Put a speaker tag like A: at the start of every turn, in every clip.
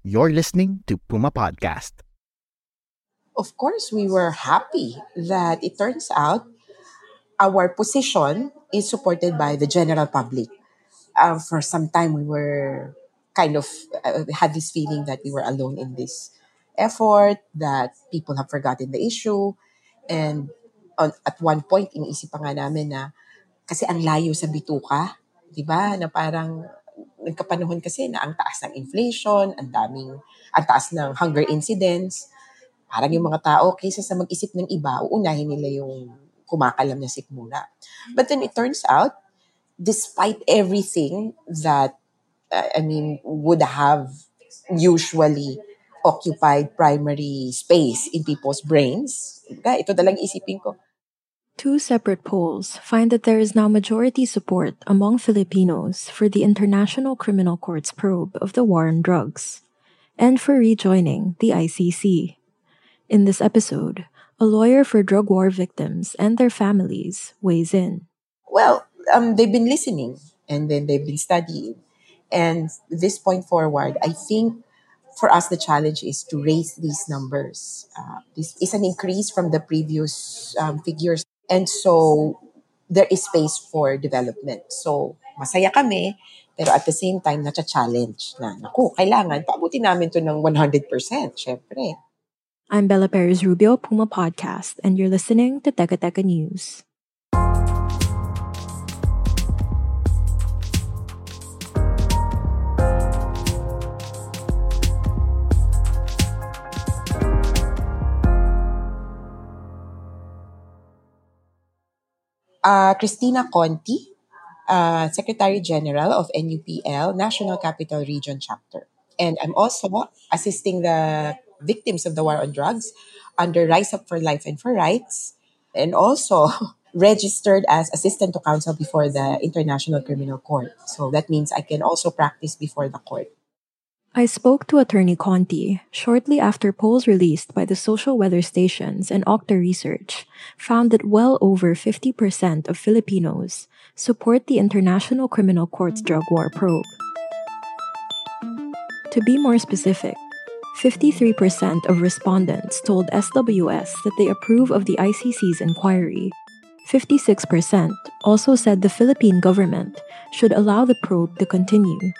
A: You're listening to Puma Podcast.
B: Of course, we were happy that it turns out our position is supported by the general public. Uh, for some time, we were kind of uh, had this feeling that we were alone in this effort, that people have forgotten the issue. And on, at one point, iniisip pa nga namin na kasi ang layo sa bituka, di ba? Na parang nagkapanahon kasi na ang taas ng inflation, ang daming, ang taas ng hunger incidents. Parang yung mga tao, kaysa sa mag-isip ng iba, uunahin nila yung kumakalam na sikmura. But then it turns out, despite everything that, uh, I mean, would have usually occupied primary space in people's brains, ito dalang isipin ko,
C: Two separate polls find that there is now majority support among Filipinos for the International Criminal Court's probe of the war on drugs and for rejoining the ICC. In this episode, a lawyer for drug war victims and their families weighs in.
B: Well, um, they've been listening and then they've been studying. And this point forward, I think for us, the challenge is to raise these numbers. Uh, this is an increase from the previous um, figures. And so there is space for development. So masaya kami, pero at the same time, na-challenge na, naku, kailangan, paabutin namin to ng 100%, syempre.
C: I'm Bella Perez Rubio, Puma Podcast, and you're listening to Teka Teka News.
B: Uh, Kristina Conti, uh, Secretary General of NUPL, National Capital Region Chapter. And I'm also assisting the victims of the war on drugs under Rise Up for Life and for Rights, and also registered as assistant to counsel before the International Criminal Court. So that means I can also practice before the court.
C: I spoke to Attorney Conti shortly after polls released by the social weather stations and Octa Research found that well over 50% of Filipinos support the International Criminal Court's drug war probe. To be more specific, 53% of respondents told SWS that they approve of the ICC's inquiry. 56% also said the Philippine government should allow the probe to continue.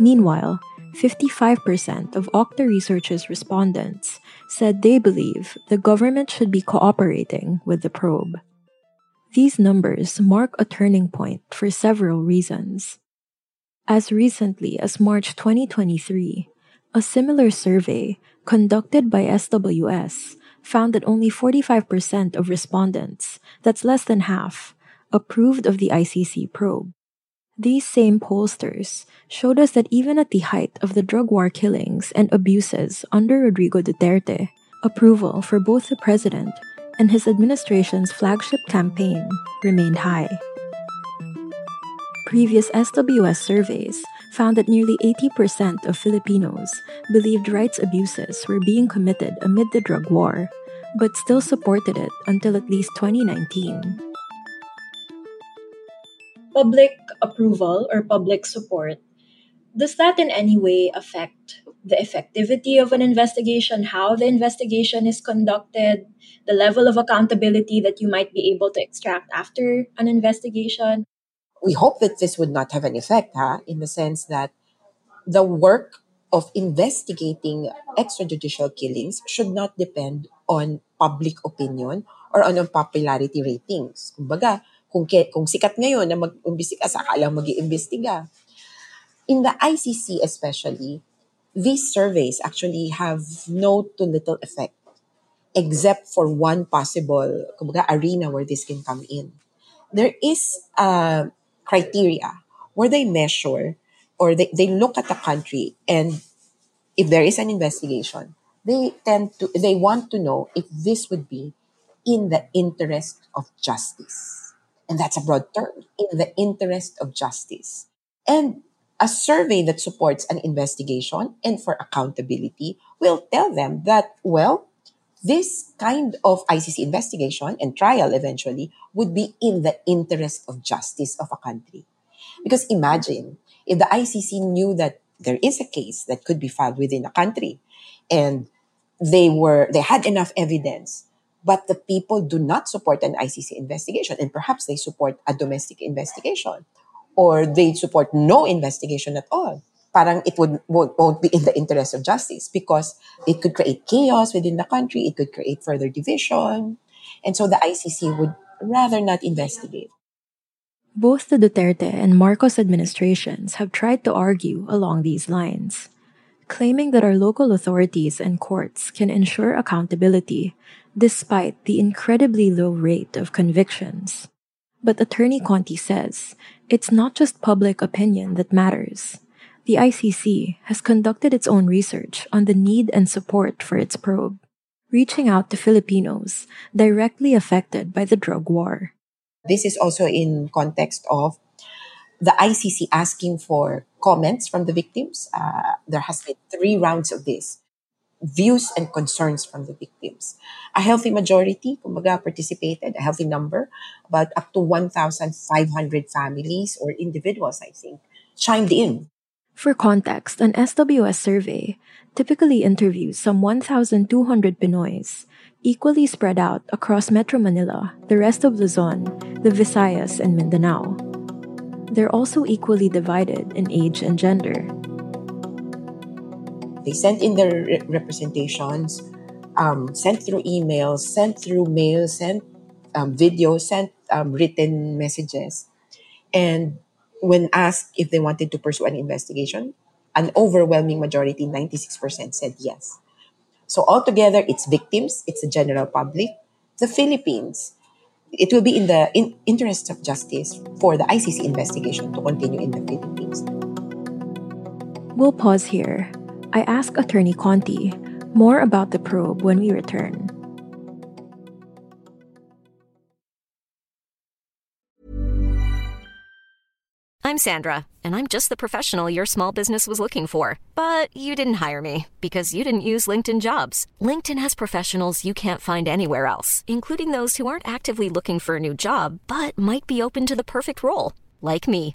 C: Meanwhile, 55% of Octa Research's respondents said they believe the government should be cooperating with the probe. These numbers mark a turning point for several reasons. As recently as March 2023, a similar survey conducted by SWS found that only 45% of respondents, that's less than half, approved of the ICC probe. These same pollsters showed us that even at the height of the drug war killings and abuses under Rodrigo Duterte, approval for both the president and his administration's flagship campaign remained high. Previous SWS surveys found that nearly 80% of Filipinos believed rights abuses were being committed amid the drug war, but still supported it until at least 2019
D: public approval or public support does that in any way affect the effectivity of an investigation, how the investigation is conducted, the level of accountability that you might be able to extract after an investigation?
B: We hope that this would not have an effect, huh? in the sense that the work of investigating extrajudicial killings should not depend on public opinion or on popularity ratings. Kumbaga, kung, kung sikat ngayon na mag-imbestiga, saka lang mag-iimbestiga in the ICC especially, these surveys actually have no to little effect except for one possible kumbaga, arena where this can come in. there is a criteria where they measure or they, they look at the country and if there is an investigation, they tend to they want to know if this would be in the interest of justice. And that's a broad term, in the interest of justice. And a survey that supports an investigation and for accountability will tell them that, well, this kind of ICC investigation and trial eventually would be in the interest of justice of a country. Because imagine if the ICC knew that there is a case that could be filed within a country and they were they had enough evidence but the people do not support an ICC investigation and perhaps they support a domestic investigation or they support no investigation at all. Parang it would won't, won't be in the interest of justice because it could create chaos within the country it could create further division and so the ICC would rather not investigate.
C: Both the Duterte and Marcos administrations have tried to argue along these lines, claiming that our local authorities and courts can ensure accountability despite the incredibly low rate of convictions. But Attorney Conti says it's not just public opinion that matters. The ICC has conducted its own research on the need and support for its probe, reaching out to Filipinos directly affected by the drug war.
B: This is also in context of the ICC asking for comments from the victims. Uh, there has been three rounds of this. Views and concerns from the victims. A healthy majority, kumbaga, participated, a healthy number, about up to 1,500 families or individuals, I think, chimed in.
C: For context, an SWS survey typically interviews some 1,200 Pinoys equally spread out across Metro Manila, the rest of Luzon, the Visayas, and Mindanao. They're also equally divided in age and gender.
B: They sent in their re- representations, um, sent through emails, sent through mail, sent um, videos, sent um, written messages. And when asked if they wanted to pursue an investigation, an overwhelming majority, 96%, said yes. So altogether, it's victims, it's the general public, the Philippines. It will be in the in interest of justice for the ICC investigation to continue in the Philippines.
C: We'll pause here. I ask Attorney Conti more about the probe when we return.
E: I'm Sandra, and I'm just the professional your small business was looking for. But you didn't hire me because you didn't use LinkedIn jobs. LinkedIn has professionals you can't find anywhere else, including those who aren't actively looking for a new job but might be open to the perfect role, like me.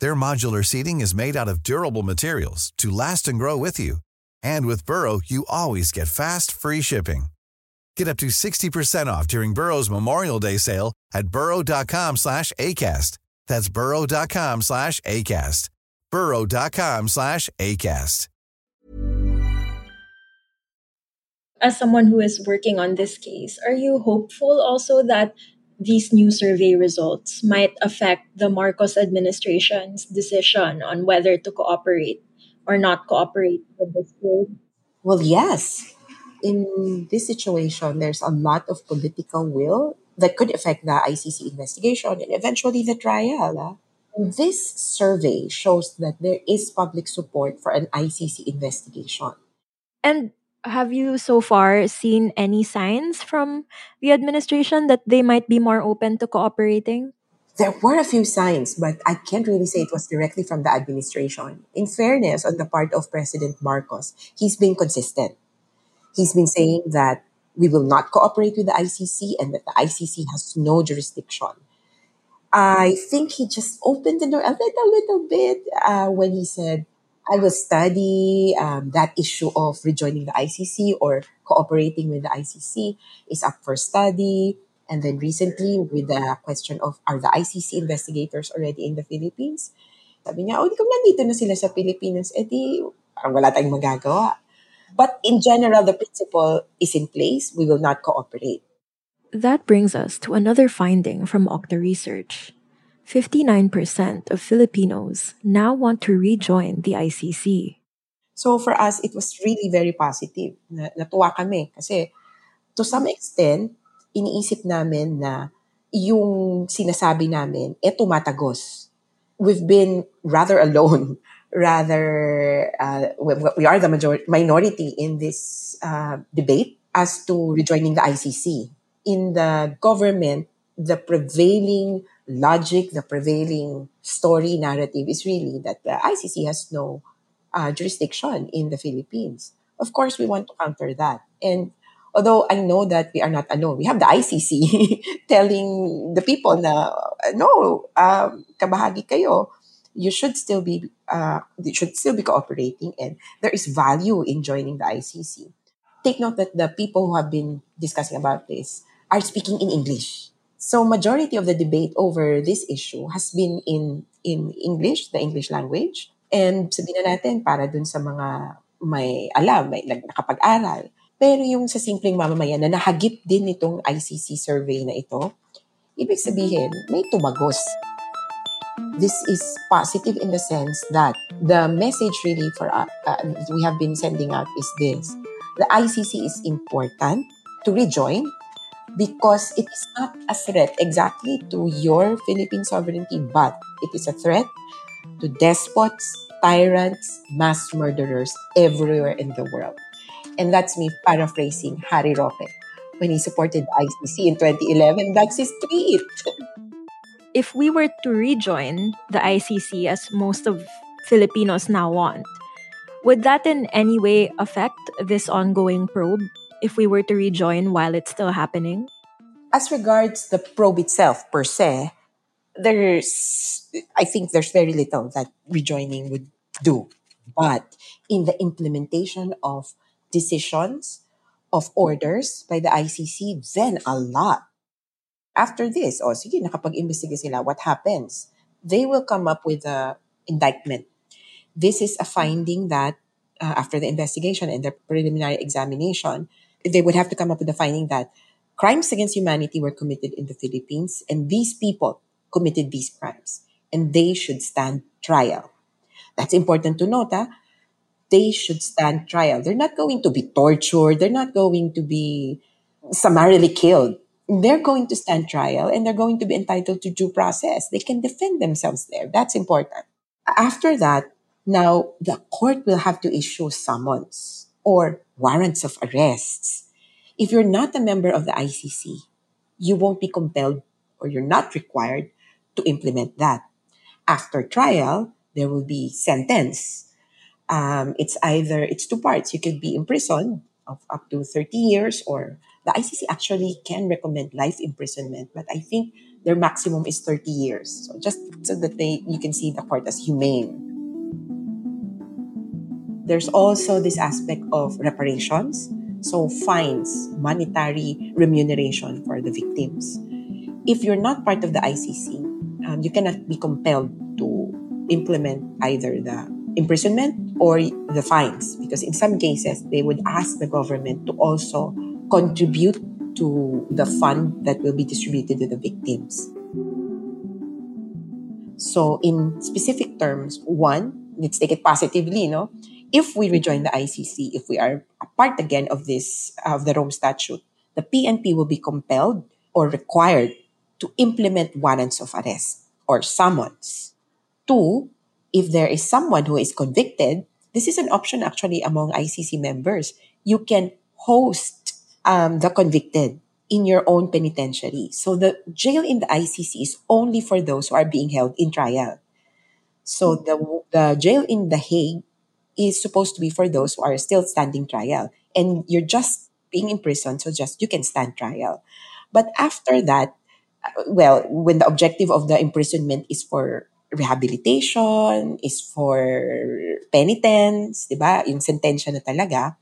F: Their modular seating is made out of durable materials to last and grow with you. And with Burrow, you always get fast, free shipping. Get up to 60% off during Burrow's Memorial Day sale at burrow.com slash ACAST. That's burrow.com slash ACAST. burrow.com slash ACAST.
D: As someone who is working on this case, are you hopeful also that these new survey results might affect the Marcos administration's decision on whether to cooperate or not cooperate with this probe?
B: Well, yes. In this situation, there's a lot of political will that could affect the ICC investigation and eventually the trial. ah. This survey shows that there is public support for an ICC investigation.
C: And have you so far seen any signs from the administration that they might be more open to cooperating?
B: There were a few signs, but I can't really say it was directly from the administration. In fairness, on the part of President Marcos, he's been consistent. He's been saying that we will not cooperate with the ICC and that the ICC has no jurisdiction. I think he just opened the door a little, little bit uh, when he said, I will study um, that issue of rejoining the ICC or cooperating with the ICC is up for study. And then recently, with the question of are the ICC investigators already in the Philippines, Sabi niya, oh, di nandito na sila sa Pilipinas, edi parang wala tayong magagawa. But in general, the principle is in place. We will not cooperate.
C: That brings us to another finding from Octa Research. 59% of Filipinos now want to rejoin the ICC.
B: So for us, it was really very positive. Na, natuwa kami kasi to some extent, iniisip namin na yung sinasabi namin, eh tumatagos. We've been rather alone, rather, uh, we are the major- minority in this uh, debate as to rejoining the ICC. In the government, the prevailing logic, the prevailing story narrative is really that the ICC has no uh, jurisdiction in the Philippines. Of course, we want to counter that. And although I know that we are not alone, we have the ICC telling the people na, no, um, kabahagi kayo, you should still be, uh, you should still be cooperating and there is value in joining the ICC. Take note that the people who have been discussing about this are speaking in English. So majority of the debate over this issue has been in in English, the English language. And sabihin na natin, para dun sa mga may alam, may nakapag-aral. Pero yung sa simpleng mamamayan na nahagip din itong ICC survey na ito, ibig sabihin, may tumagos. This is positive in the sense that the message really for uh, uh, we have been sending out is this. The ICC is important to rejoin because it is not a threat exactly to your Philippine sovereignty, but it is a threat to despots, tyrants, mass murderers everywhere in the world. And that's me paraphrasing Harry Roque when he supported the ICC in 2011. That's his tweet.
C: If we were to rejoin the ICC, as most of Filipinos now want, would that in any way affect this ongoing probe if we were to rejoin while it's still happening?
B: As regards the probe itself per se, there's I think there's very little that rejoining would do. But in the implementation of decisions, of orders by the ICC, then a lot. After this, oh, sige, nakapag-imbestiga sila, what happens? They will come up with a indictment. This is a finding that uh, after the investigation and the preliminary examination, they would have to come up with a finding that crimes against humanity were committed in the Philippines and these people committed these crimes and they should stand trial. That's important to note. Huh? They should stand trial. They're not going to be tortured. They're not going to be summarily killed. They're going to stand trial and they're going to be entitled to due process. They can defend themselves there. That's important. After that, now the court will have to issue summons or warrants of arrests. If you're not a member of the ICC, you won't be compelled or you're not required to implement that. After trial, there will be sentence. Um, it's either it's two parts. You could be imprisoned of up to 30 years or the ICC actually can recommend life imprisonment, but I think their maximum is 30 years. So just so that they you can see the court as humane. There's also this aspect of reparations, so fines, monetary remuneration for the victims. If you're not part of the ICC, um, you cannot be compelled to implement either the imprisonment or the fines because in some cases they would ask the government to also contribute to the fund that will be distributed to the victims. So in specific terms, one, let's take it positively, no? If we rejoin the ICC, if we are a part again of this of the Rome Statute, the PNP will be compelled or required to implement warrants of arrest or summons. Two, if there is someone who is convicted, this is an option actually among ICC members. You can host um, the convicted in your own penitentiary. So the jail in the ICC is only for those who are being held in trial. So the, the jail in The Hague is supposed to be for those who are still standing trial. And you're just being in prison, so just you can stand trial. But after that, uh, well, when the objective of the imprisonment is for rehabilitation, is for penitence, di ba? Yung sentensya na talaga,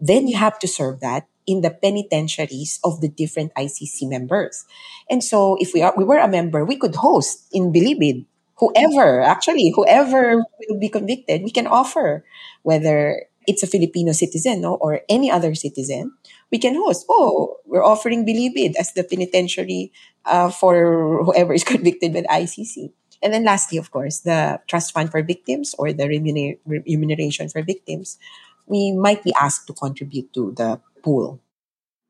B: then you have to serve that in the penitentiaries of the different ICC members. And so if we are we were a member, we could host in Bilibid whoever, actually, whoever will be convicted, we can offer, whether it's a Filipino citizen no, or any other citizen, we can host. Oh, we're offering Bilibid as the penitentiary uh, for whoever is convicted the ICC. And then lastly, of course, the trust fund for victims or the remuner- remuneration for victims, we might be asked to contribute to the pool.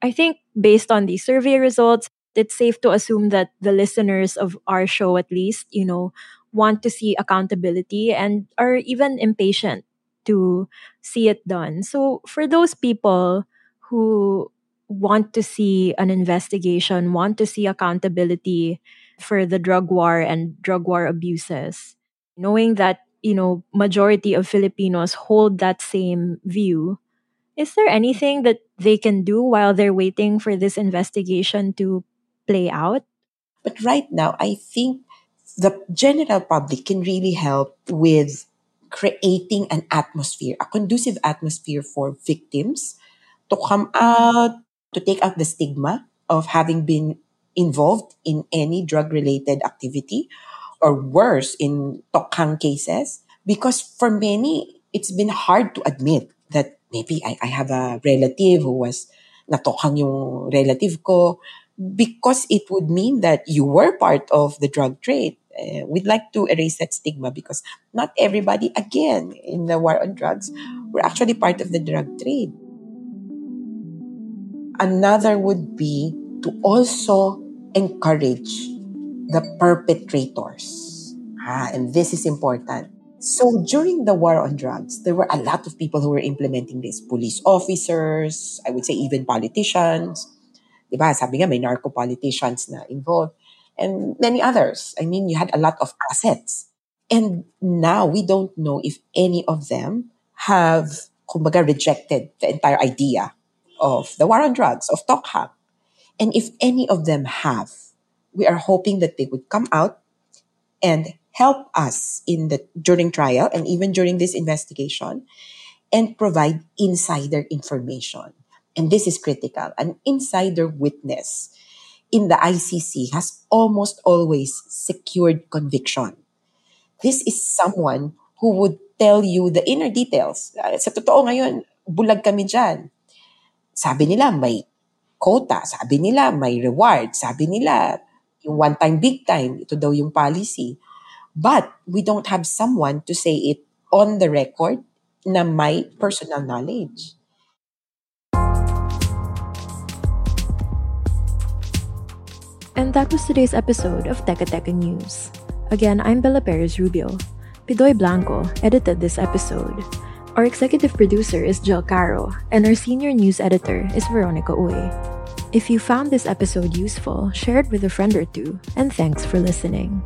C: I think based on these survey results, it's safe to assume that the listeners of our show, at least, you know, want to see accountability and are even impatient to see it done. So, for those people who want to see an investigation, want to see accountability for the drug war and drug war abuses, knowing that, you know, majority of Filipinos hold that same view, is there anything that they can do while they're waiting for this investigation to play out?
B: But right now, I think the general public can really help with creating an atmosphere, a conducive atmosphere for victims to come out, to take out the stigma of having been involved in any drug related activity or worse in tokhang cases. Because for many, it's been hard to admit that maybe I, I have a relative who was natokhang yung relative ko because it would mean that you were part of the drug trade uh, we'd like to erase that stigma because not everybody, again, in the war on drugs, were actually part of the drug trade. Another would be to also encourage the perpetrators. Ah, and this is important. So during the war on drugs, there were a lot of people who were implementing this. Police officers, I would say even politicians. Diba? Sabi nga, may narco politicians na involved and many others. I mean, you had a lot of assets. And now we don't know if any of them have, kumbaga, rejected the entire idea of the war on drugs, of Tokhang. And if any of them have, we are hoping that they would come out and help us in the during trial and even during this investigation and provide insider information. And this is critical. An insider witness in the ICC has almost always secured conviction. This is someone who would tell you the inner details. Uh, sa totoo ngayon, bulag kami dyan. Sabi nila may quota, sabi nila may reward, sabi nila yung one time, big time, ito daw yung policy. But we don't have someone to say it on the record na may personal knowledge.
C: And that was today's episode of Teka Teka News. Again, I'm Bella Perez Rubio. Pidoy Blanco edited this episode. Our executive producer is Jill Caro, and our senior news editor is Veronica Uy. If you found this episode useful, share it with a friend or two, and thanks for listening.